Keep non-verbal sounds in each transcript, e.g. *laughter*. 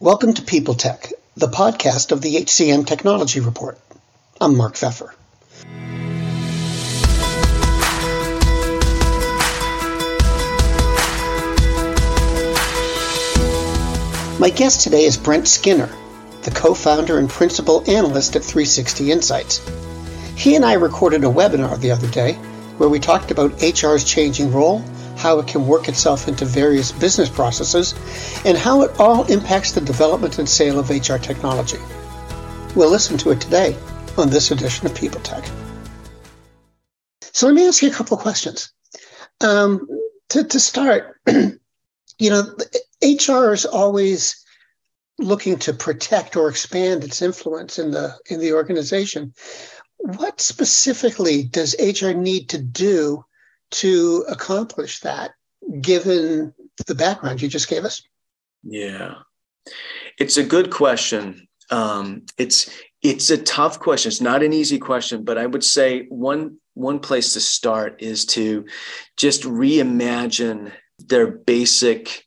Welcome to People Tech, the podcast of the HCM Technology Report. I'm Mark Feffer. My guest today is Brent Skinner, the co-founder and principal analyst at 360 Insights. He and I recorded a webinar the other day where we talked about HR's changing role how it can work itself into various business processes, and how it all impacts the development and sale of HR technology. We'll listen to it today on this edition of People Tech. So let me ask you a couple of questions. Um, to, to start, *clears throat* you know, HR is always looking to protect or expand its influence in the in the organization. What specifically does HR need to do to accomplish that, given the background you just gave us? Yeah, it's a good question. Um, it's it's a tough question. It's not an easy question, but I would say one one place to start is to just reimagine their basic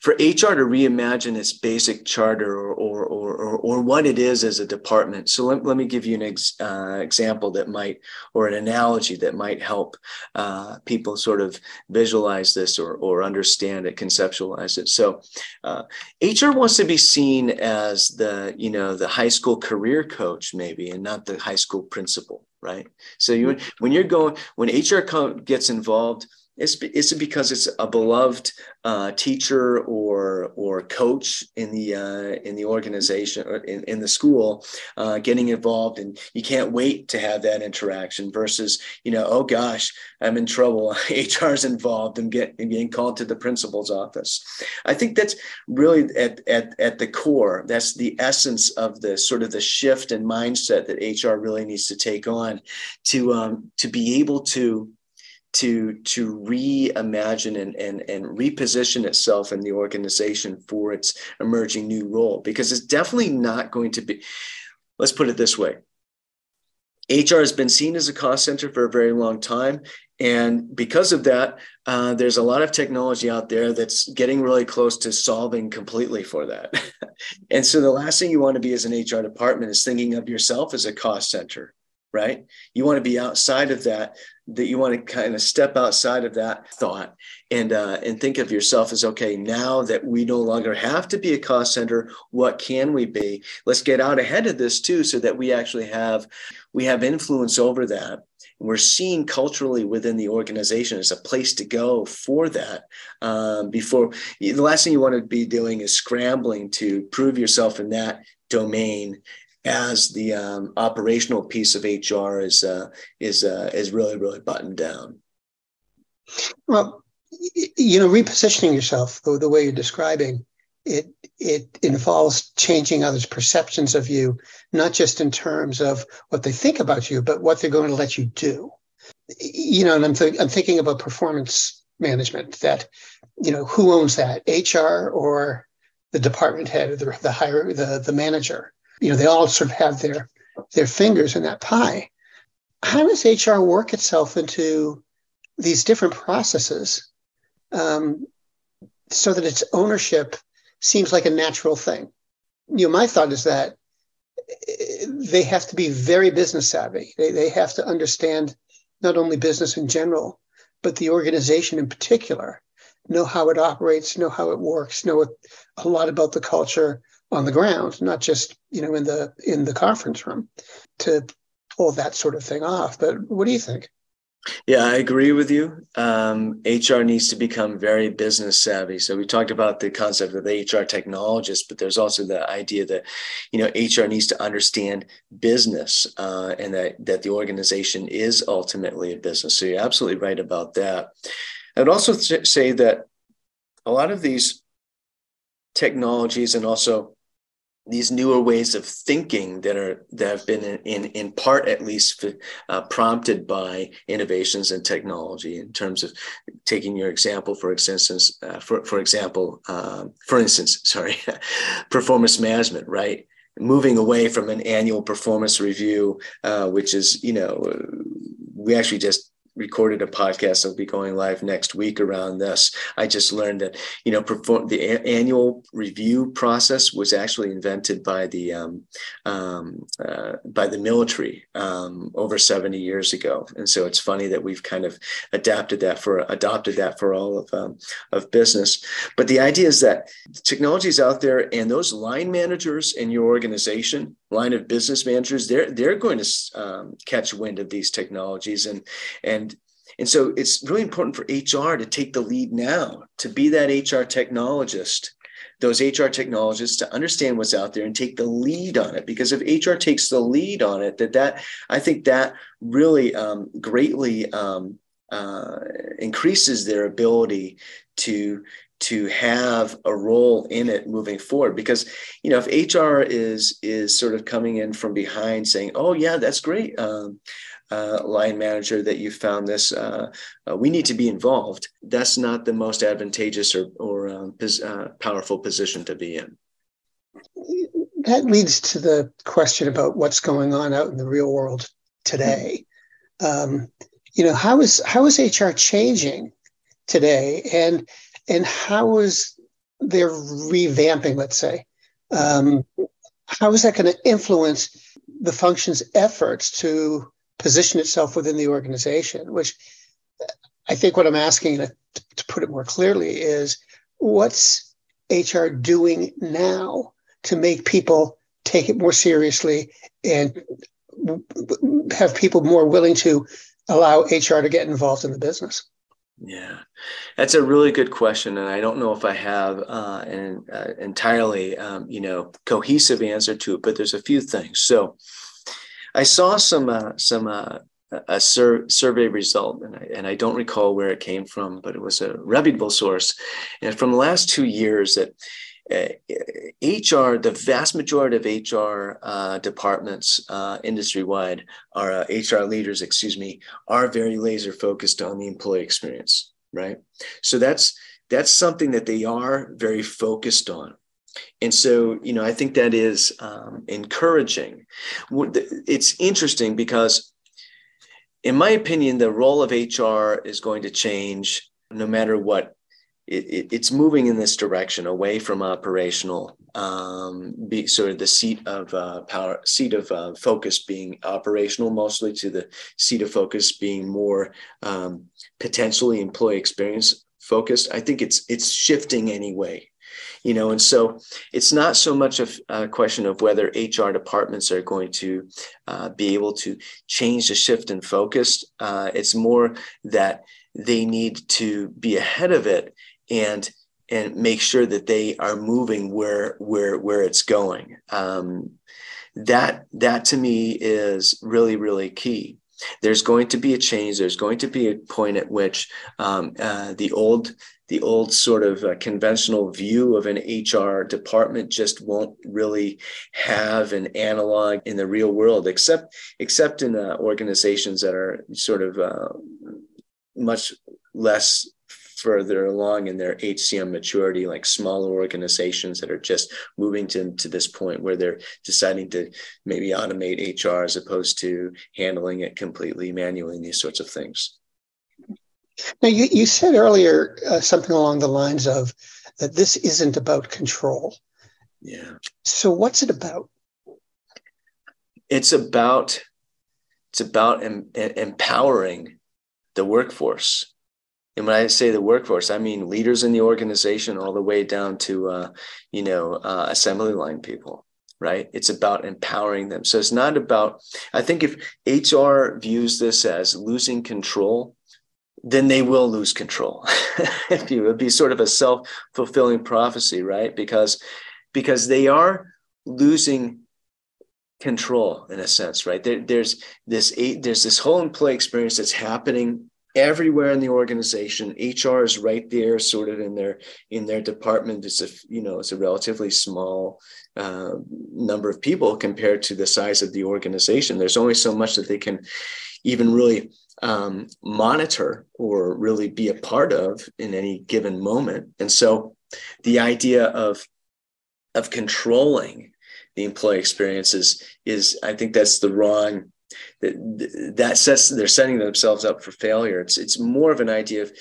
for HR to reimagine its basic charter or, or, or, or, what it is as a department. So let, let me give you an ex, uh, example that might, or an analogy that might help uh, people sort of visualize this or, or understand it, conceptualize it. So uh, HR wants to be seen as the, you know, the high school career coach maybe, and not the high school principal, right? So you, when you're going, when HR gets involved, it's, it's because it's a beloved uh, teacher or or coach in the uh, in the organization or in, in the school uh, getting involved and you can't wait to have that interaction versus you know oh gosh I'm in trouble. *laughs* HR's involved and get and getting called to the principal's office. I think that's really at, at at the core. That's the essence of the sort of the shift in mindset that HR really needs to take on to um, to be able to to to reimagine and, and and reposition itself in the organization for its emerging new role because it's definitely not going to be let's put it this way. Hr has been seen as a cost center for a very long time and because of that uh, there's a lot of technology out there that's getting really close to solving completely for that. *laughs* And so the last thing you want to be as an hr department is thinking of yourself as a cost center right? You want to be outside of that that you want to kind of step outside of that thought and uh, and think of yourself as okay now that we no longer have to be a cost center what can we be? Let's get out ahead of this too so that we actually have we have influence over that. We're seen culturally within the organization as a place to go for that um, before the last thing you want to be doing is scrambling to prove yourself in that domain as the um, operational piece of HR is uh, is uh, is really really buttoned down. Well, you know, repositioning yourself the, the way you're describing it it involves changing others' perceptions of you, not just in terms of what they think about you, but what they're going to let you do. You know, and I'm th- I'm thinking about performance management. That you know, who owns that, HR or the department head or the the hire the the manager you know, they all sort of have their their fingers in that pie. How does HR work itself into these different processes um, so that its ownership seems like a natural thing? You know, my thought is that eh, they have to be very business savvy. They, they have to understand not only business in general, but the organization in particular, know how it operates, know how it works, know a lot about the culture, on the ground, not just you know in the in the conference room, to pull that sort of thing off. But what do you think? Yeah, I agree with you. Um, HR needs to become very business savvy. So we talked about the concept of the HR technologist, but there's also the idea that, you know, HR needs to understand business uh, and that that the organization is ultimately a business. So you're absolutely right about that. I would also th- say that a lot of these technologies and also these newer ways of thinking that are that have been in in, in part at least uh, prompted by innovations in technology in terms of taking your example for instance uh, for for example uh, for instance *laughs* sorry performance management right? Moving away from an annual performance review uh, which is you know we actually just recorded a podcast that'll be going live next week around this. I just learned that you know perform the a- annual review process was actually invented by the um, um, uh, by the military um, over 70 years ago, and so it's funny that we've kind of adapted that for adopted that for all of um, of business. But the idea is that technology is out there, and those line managers in your organization, line of business managers, they're they're going to um, catch wind of these technologies and and and so it's really important for HR to take the lead now, to be that HR technologist, those HR technologists to understand what's out there and take the lead on it. Because if HR takes the lead on it, that that I think that really um, greatly um, uh, increases their ability to to have a role in it moving forward. Because you know if hr is is sort of coming in from behind saying oh yeah that's great um, uh, line manager that you found this uh, uh, we need to be involved that's not the most advantageous or, or um, pos- uh, powerful position to be in. That leads to the question about what's going on out in the real world today. Um, you know how is how is hr changing today? And and how is their revamping let's say um, how is that going to influence the function's efforts to position itself within the organization, which I think what I'm asking to, to put it more clearly is what's HR doing now to make people take it more seriously and have people more willing to allow HR to get involved in the business? Yeah, that's a really good question, and I don't know if I have uh, an uh, entirely, um, you know, cohesive answer to it. But there's a few things. So, I saw some uh, some uh, a sur- survey result, and I, and I don't recall where it came from, but it was a reputable source, and from the last two years that. Uh, HR, the vast majority of HR uh, departments uh, industry wide, HR uh, leaders, excuse me, are very laser focused on the employee experience, right? So that's that's something that they are very focused on. And so, you know, I think that is um, encouraging. It's interesting because, in my opinion, the role of HR is going to change no matter what. It, it, it's moving in this direction away from operational, um, be, sort of the seat of uh, power, seat of uh, focus being operational, mostly to the seat of focus being more um, potentially employee experience focused. I think it's it's shifting anyway you know and so it's not so much of a question of whether hr departments are going to uh, be able to change the shift in focus uh, it's more that they need to be ahead of it and and make sure that they are moving where where where it's going. Um, that that to me is really really key. There's going to be a change. There's going to be a point at which um, uh, the old the old sort of uh, conventional view of an HR department just won't really have an analog in the real world, except except in uh, organizations that are sort of uh, much less further along in their HCM maturity, like smaller organizations that are just moving to, to this point where they're deciding to maybe automate HR as opposed to handling it completely manually and these sorts of things. Now, you, you said earlier uh, something along the lines of that this isn't about control. Yeah. So, what's it about? It's about it's about em- empowering the workforce. And when I say the workforce, I mean leaders in the organization, all the way down to uh, you know uh, assembly line people. Right? It's about empowering them. So it's not about. I think if HR views this as losing control, then they will lose control. *laughs* it would be sort of a self-fulfilling prophecy, right? Because because they are losing control in a sense, right? There, there's this there's this whole employee experience that's happening everywhere in the organization. HR is right there, sort of in their in their department. It's a you know it's a relatively small uh, number of people compared to the size of the organization. There's only so much that they can even really um, monitor or really be a part of in any given moment. And so the idea of of controlling the employee experiences is, is I think that's the wrong that, that sets they're setting themselves up for failure. It's it's more of an idea of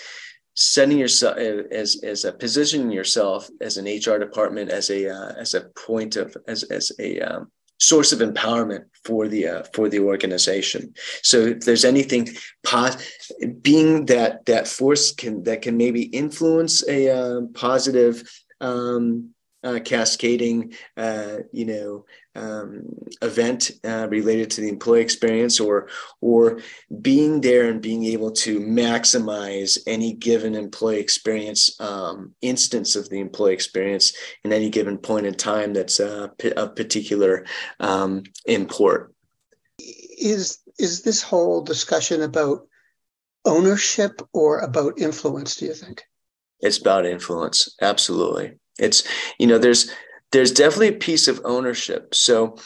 setting yourself as as a positioning yourself as an HR department as a uh, as a point of as as a um, source of empowerment for the uh, for the organization. So if there's anything pos- being that that force can that can maybe influence a uh, positive um, uh, cascading, uh, you know, um, event uh, related to the employee experience, or or being there and being able to maximize any given employee experience um, instance of the employee experience in any given point in time that's uh, of particular um, import. Is is this whole discussion about ownership or about influence? Do you think? It's about influence, absolutely. It's you know there's there's definitely a piece of ownership. So,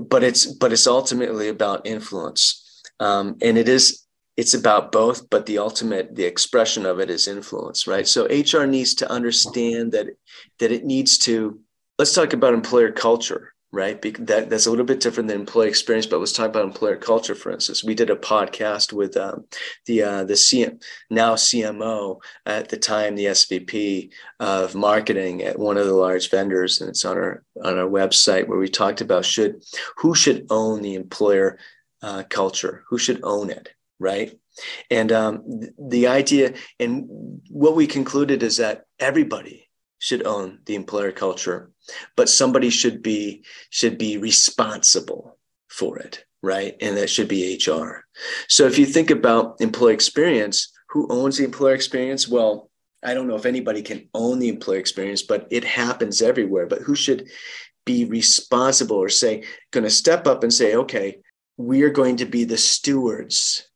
but it's but it's ultimately about influence, um, and it is it's about both. But the ultimate the expression of it is influence, right? So HR needs to understand that that it needs to. Let's talk about employer culture right? That, that's a little bit different than employee experience. But let's talk about employer culture, for instance. We did a podcast with um, the uh, the CM, now CMO at the time, the SVP of marketing at one of the large vendors, and it's on our on our website where we talked about should who should own the employer uh, culture, who should own it, right? And um, the idea, and what we concluded is that everybody should own the employer culture but somebody should be should be responsible for it right? And that should be hr so if you think about employee experience who owns the employer experience? Well i don't know if anybody can own the employee experience but it happens everywhere. But who should be responsible or say going to step up and say okay we are going to be the stewards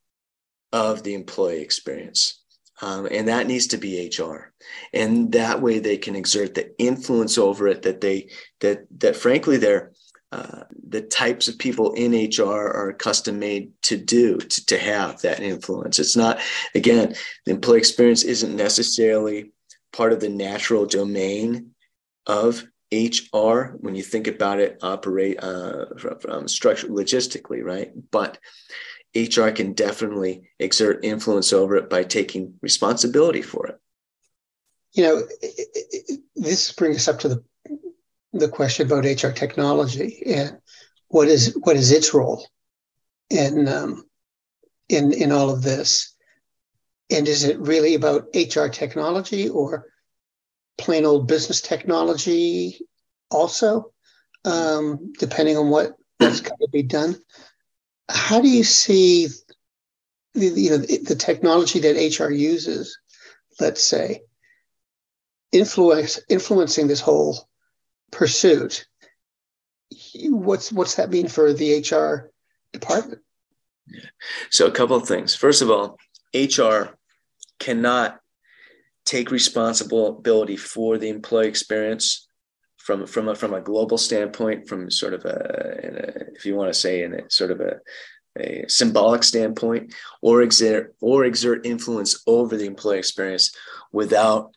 of the employee experience um, and that needs to be hr and that way they can exert the influence over it that they that that frankly they're uh, the types of people in HR are custom made to do to, to have that influence. It's not again the employee experience isn't necessarily part of the natural domain of HR when you think about it operate uh, from, from structure logistically, right? But HR can definitely exert influence over it by taking responsibility for it. You know, it, it, this brings us up to the the question about HR technology and what is what is its role in um, in in all of this, and is it really about HR technology or plain old business technology also, um, depending on what what's got to be done? How do you see you know the technology that HR uses, let's say, influence influencing this whole pursuit? What's what's that mean for the HR department? So a couple of things. First of all, HR cannot take responsibility for the employee experience from from a from a global standpoint, from sort of a, a if you want to say in a sort of a a symbolic standpoint, or exert or exert influence over the employee experience without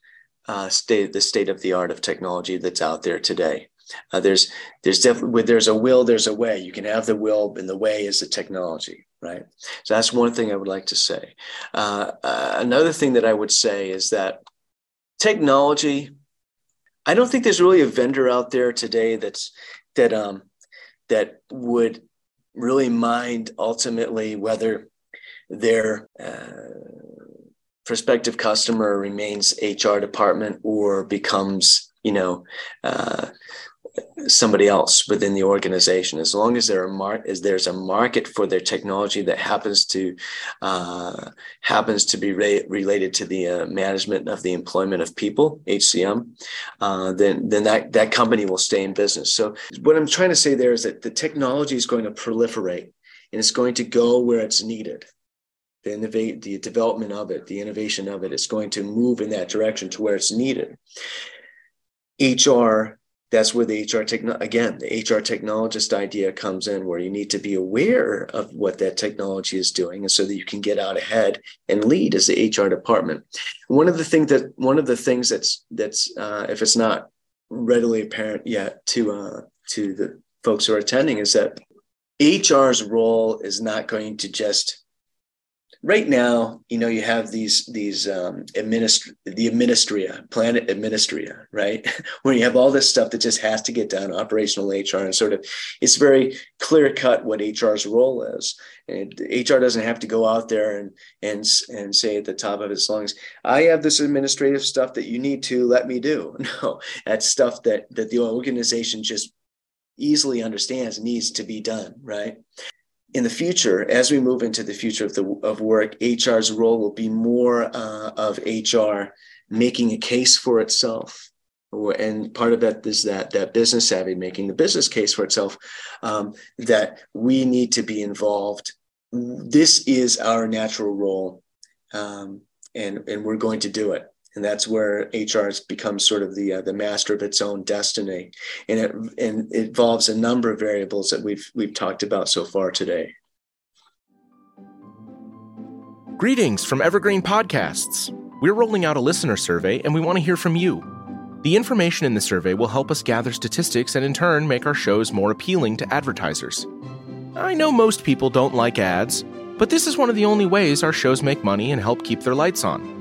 uh, state the state of the art of technology that's out there today. Uh, there's there's definitely there's a will, there's a way. You can have the will, and the way is the technology, right? So that's one thing I would like to say. Uh, uh another thing that I would say is that technology I don't think there's really a vendor out there today that's that um that would really mind ultimately whether their uh, prospective customer remains HR department or becomes you know uh, somebody else within the organization. As long as there are mar- as there's a market for their technology that happens to uh, happens to be re- related to the uh, management of the employment of people HCM uh, then then that that company will stay in business. So what I'm trying to say there is that the technology is going to proliferate and it's going to go where it's needed. The innovate the development of it the innovation of it is going to move in that direction to where it's needed. HR that's where the HR techno again the HR technologist idea comes in, where you need to be aware of what that technology is doing, and so that you can get out ahead and lead as the HR department. One of the things that one of the things that's that's uh, if it's not readily apparent yet to uh, to the folks who are attending is that HR's role is not going to just right now, you know, you have these these um, administ- the administria, planet administria, right, *laughs* where you have all this stuff that just has to get done, operational HR, and sort of it's very clear cut what HR's role is. And HR doesn't have to go out there and and and say at the top of its lungs, I have this administrative stuff that you need to let me do. *laughs* No, that's stuff that that the organization just easily understands needs to be done, right? In the future, as we move into the future of the of work, HR's role will be more uh, of HR making a case for itself, and part of that is that that business savvy making the business case for itself. Um, that we need to be involved. This is our natural role, um, and and we're going to do it and that's where HR has become sort of the uh, the master of its own destiny, and it and it involves a number of variables that we've we've talked about so far today. Greetings from Evergreen Podcasts. We're rolling out a listener survey, and we want to hear from you. The information in the survey will help us gather statistics and in turn make our shows more appealing to advertisers. I know most people don't like ads, but this is one of the only ways our shows make money and help keep their lights on.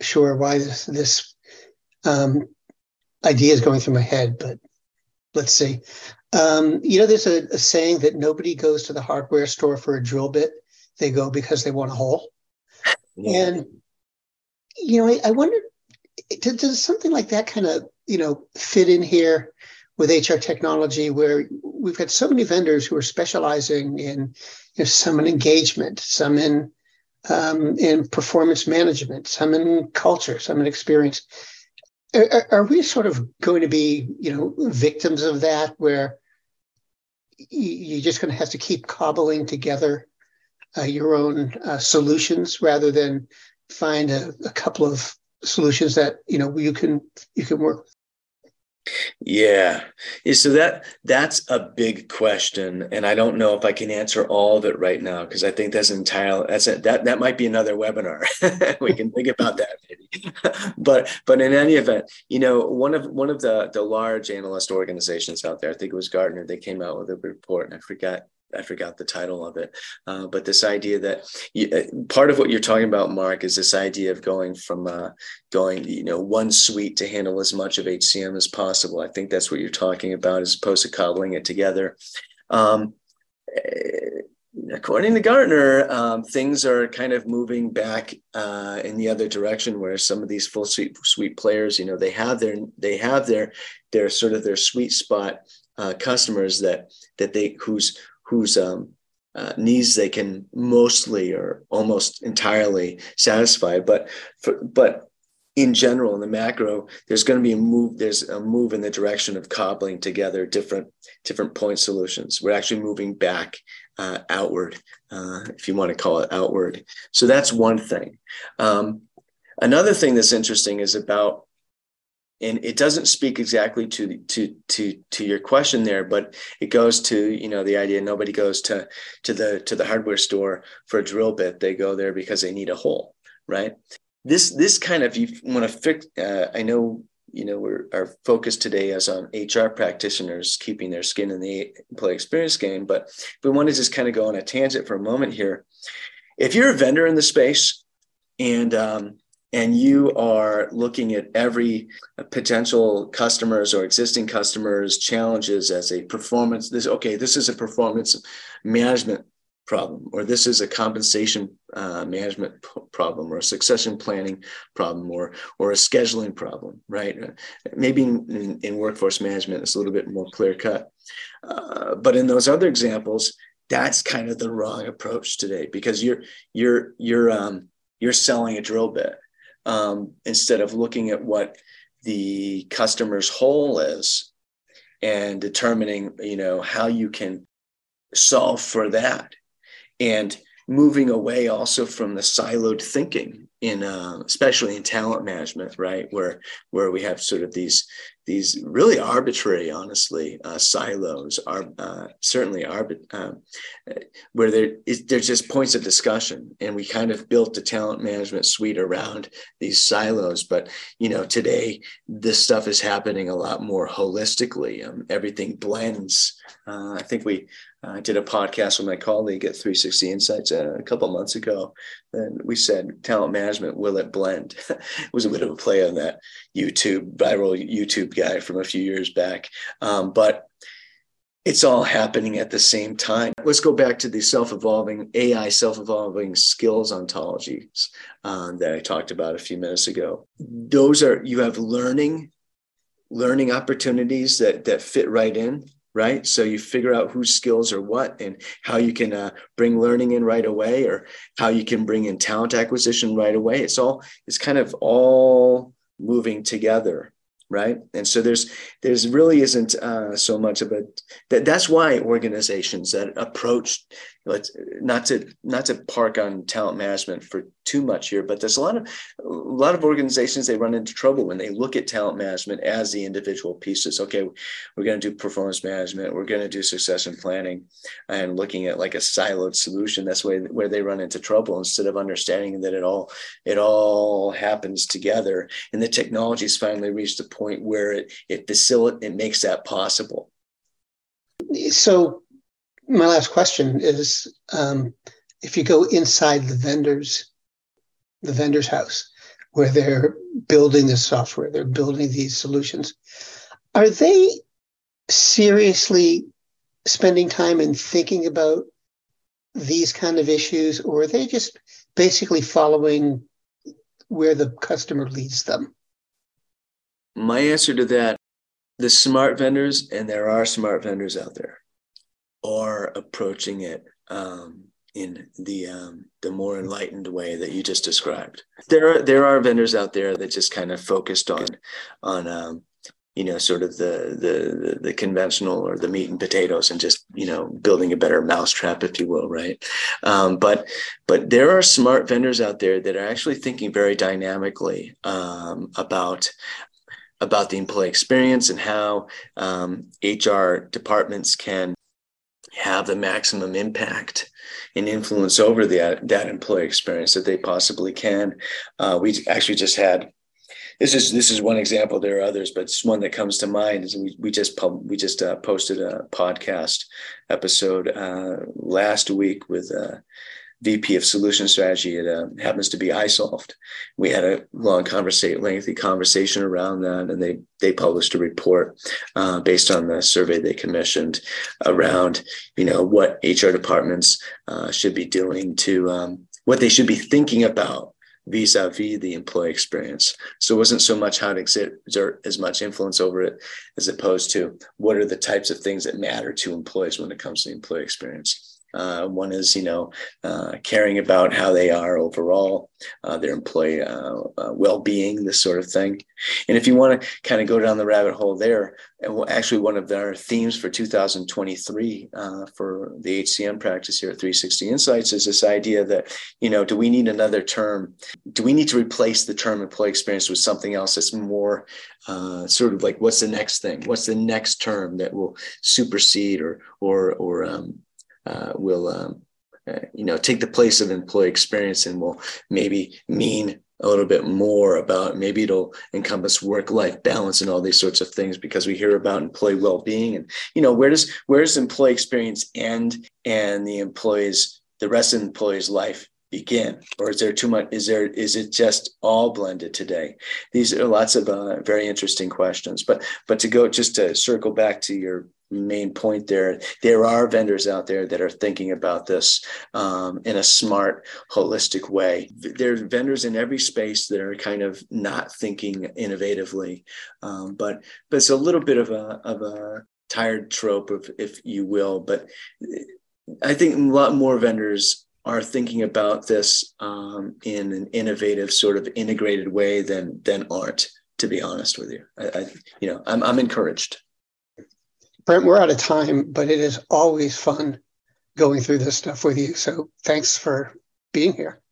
sure why this this um, idea is going through my head, but let's see. Um, you know, there's a, a, saying that nobody goes to the hardware store for a drill bit; they go because they want a hole. Yeah. And you know, I, I wonder does, does something like that kind of you know fit in here with HR technology, where we've got so many vendors who are specializing in you know, some in engagement, some in um, in performance management, some in culture, some in experience. Are, are, we sort of going to be, you know, victims of that, where you're just going to have to keep cobbling together uh, your own uh, solutions rather than find a, a, couple of solutions that you know you can you can work with? Yeah. So that that's a big question. And I don't know if I can answer all of it right now because I think that's entirely that's a, that that might be another webinar. *laughs* we can think about that maybe. *laughs* but but in any event, you know, one of one of the the large analyst organizations out there, I think it was Gartner, they came out with a report and I forgot I forgot the title of it, uh, but this idea that you, uh, part of what you're talking about, Mark, is this idea of going from uh, going, you know, one suite to handle as much of HCM as possible. I think that's what you're talking about, as opposed to cobbling it together. Um, eh, according to Gartner, um, things are kind of moving back uh, in the other direction, where some of these full suite suite players, you know, they have their they have their their sort of their sweet spot uh, customers that that they whose whose um, uh, needs they can mostly or almost entirely satisfy. But for, but in general, in the macro, there's going to be a move. There's a move in the direction of cobbling together different different point solutions. We're actually moving back uh, outward, uh, if you want to call it outward. So that's one thing. Um, another thing that's interesting is about and it doesn't speak exactly to to to to your question there but it goes to you know the idea nobody goes to to the to the hardware store for a drill bit. They go there because they need a hole right? This this kind of you want to fix uh, i know you know we're our focus today is on hr practitioners keeping their skin in the employee experience game but we want to just kind of go on a tangent for a moment here. If you're a vendor in the space and um, and you are looking at every potential customers or existing customers challenges as a performance this okay this is a performance management problem or this is a compensation uh, management p- problem or a succession planning problem or or a scheduling problem right? Maybe in, in workforce management it's a little bit more clear cut. Uh, but in those other examples that's kind of the wrong approach today because you're you're you're um, you're selling a drill bit um, instead of looking at what the customer's hole is and determining you know how you can solve for that. And moving away also from the siloed thinking in uh, especially in talent management right? Where where we have sort of these these really arbitrary honestly uh, silos are uh, certainly arbit- um, where there is there's just points of discussion. And we kind of built the talent management suite around these silos. But you know today this stuff is happening a lot more holistically. Um, everything blends. Uh, i think we I did a podcast with my colleague at 360 Insights uh, a couple months ago, and we said talent management will it blend? it *laughs* was a bit of a play on that YouTube viral YouTube guy from a few years back, um, but it's all happening at the same time. Let's go back to the self-evolving AI, self-evolving skills ontologies um, that I talked about a few minutes ago. Those are you have learning, learning opportunities that that fit right in right? So you figure out whose skills are what and how you can uh, bring learning in right away or how you can bring in talent acquisition right away. It's all, it's kind of all moving together right and so there's there's really isn't uh, so much of a that that's why organizations that approach let's not to not to park on talent management for too much here but there's a lot of a lot of organizations they run into trouble when they look at talent management as the individual pieces. Okay we're going to do performance management we're going to do succession planning and looking at like a siloed solution that's where, where they run into trouble instead of understanding that it all it all happens together. And the technology's finally reached a point where it it facilitates it makes that possible. So my last question is um, if you go inside the vendors the vendor's house where they're building this software they're building these solutions are they seriously spending time and thinking about these kind of issues or are they just basically following where the customer leads them? My answer to that the smart vendors and there are smart vendors out there are approaching it um, in the um, the more enlightened way that you just described. There are there are vendors out there that just kind of focused on on um, you know sort of the, the the conventional or the meat and potatoes and just you know building a better mousetrap if you will right um, but but there are smart vendors out there that are actually thinking very dynamically um, about about the employee experience and how um, HR departments can have the maximum impact and influence over the, that employee experience that they possibly can. Uh, we actually just had this is this is one example. There are others, but it's one that comes to mind. Is we we just pub, we just uh, posted a podcast episode uh, last week with uh, VP of Solution Strategy. It uh, happens to be iSolved. We had a long conversation, lengthy conversation around that, and they they published a report uh, based on the survey they commissioned around you know what HR departments uh, should be doing to um, what they should be thinking about vis-a-vis the employee experience. So it wasn't so much how to exert as much influence over it as opposed to what are the types of things that matter to employees when it comes to the employee experience. Uh, one is, you know, uh, caring about how they are overall, uh, their employee uh, uh, well-being, this sort of thing. And if you want to kind of go down the rabbit hole there, and actually one of our themes for 2023 uh, for the HCM practice here at 360 Insights is this idea that, you know, do we need another term? Do we need to replace the term employee experience with something else that's more sort of like what's the next thing? What's the next term that will supersede or or or um, uh, will um, uh, you know take the place of employee experience and will maybe mean a little bit more about maybe it'll encompass work life balance and all these sorts of things because we hear about employee well-being and you know where does where does employee experience end and the employees the rest of the employee's life begin? Or is there too much is there is it just all blended today? These are lots of uh, very interesting questions. But but to go just to circle back to your main point there. There are vendors out there that are thinking about this um, in a smart, holistic way. There are vendors in every space that are kind of not thinking innovatively, um, but but it's a little bit of a of a tired trope, of, if you will. But I think a lot more vendors are thinking about this um, in an innovative, sort of integrated way than than aren't. To be honest with you, I, I you know, I'm I'm encouraged. Brent, we're out of time, but it is always fun going through this stuff with you. So thanks for being here.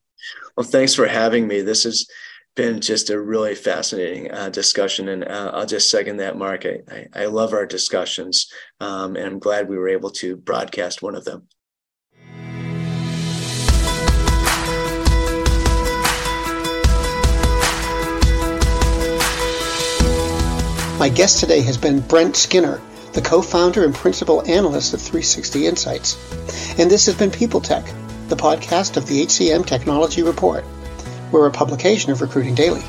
Well, thanks for having me. This has been just a really fascinating uh, discussion, and uh, I'll just second that, Mark. I, I, I love our discussions, um, and I'm glad we were able to broadcast one of them. My guest today has been Brent Skinner, the co-founder and principal analyst of 360 Insights. And this has been People Tech, the podcast of the HCM Technology Report. We're a publication of Recruiting Daily.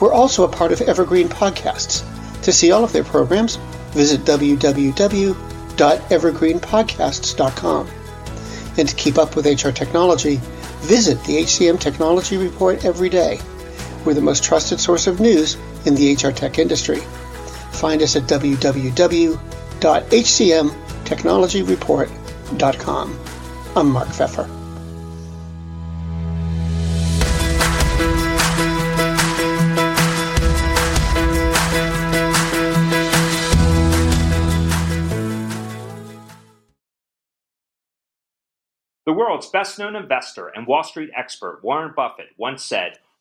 We're also a part of Evergreen Podcasts. To see all of their programs, visit www.evergreenpodcasts.com. And to keep up with HR technology, visit the HCM Technology Report every day. We're the most trusted source of news in the HR tech industry. Find us at www.hcmtechnologyreport.com. I'm Mark Feffer. The world's best known investor and Wall Street expert Warren Buffett once said,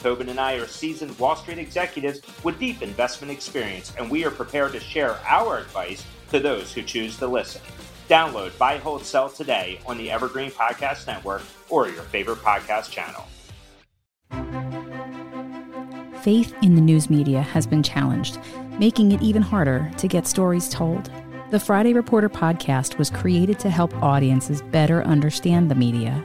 Tobin and I are seasoned Wall Street executives with deep investment experience, and we are prepared to share our advice to those who choose to listen. Download Buy, Hold, Sell today on the Evergreen Podcast Network or your favorite podcast channel. Faith in the news media has been challenged, making it even harder to get stories told. The Friday Reporter podcast was created to help audiences better understand the media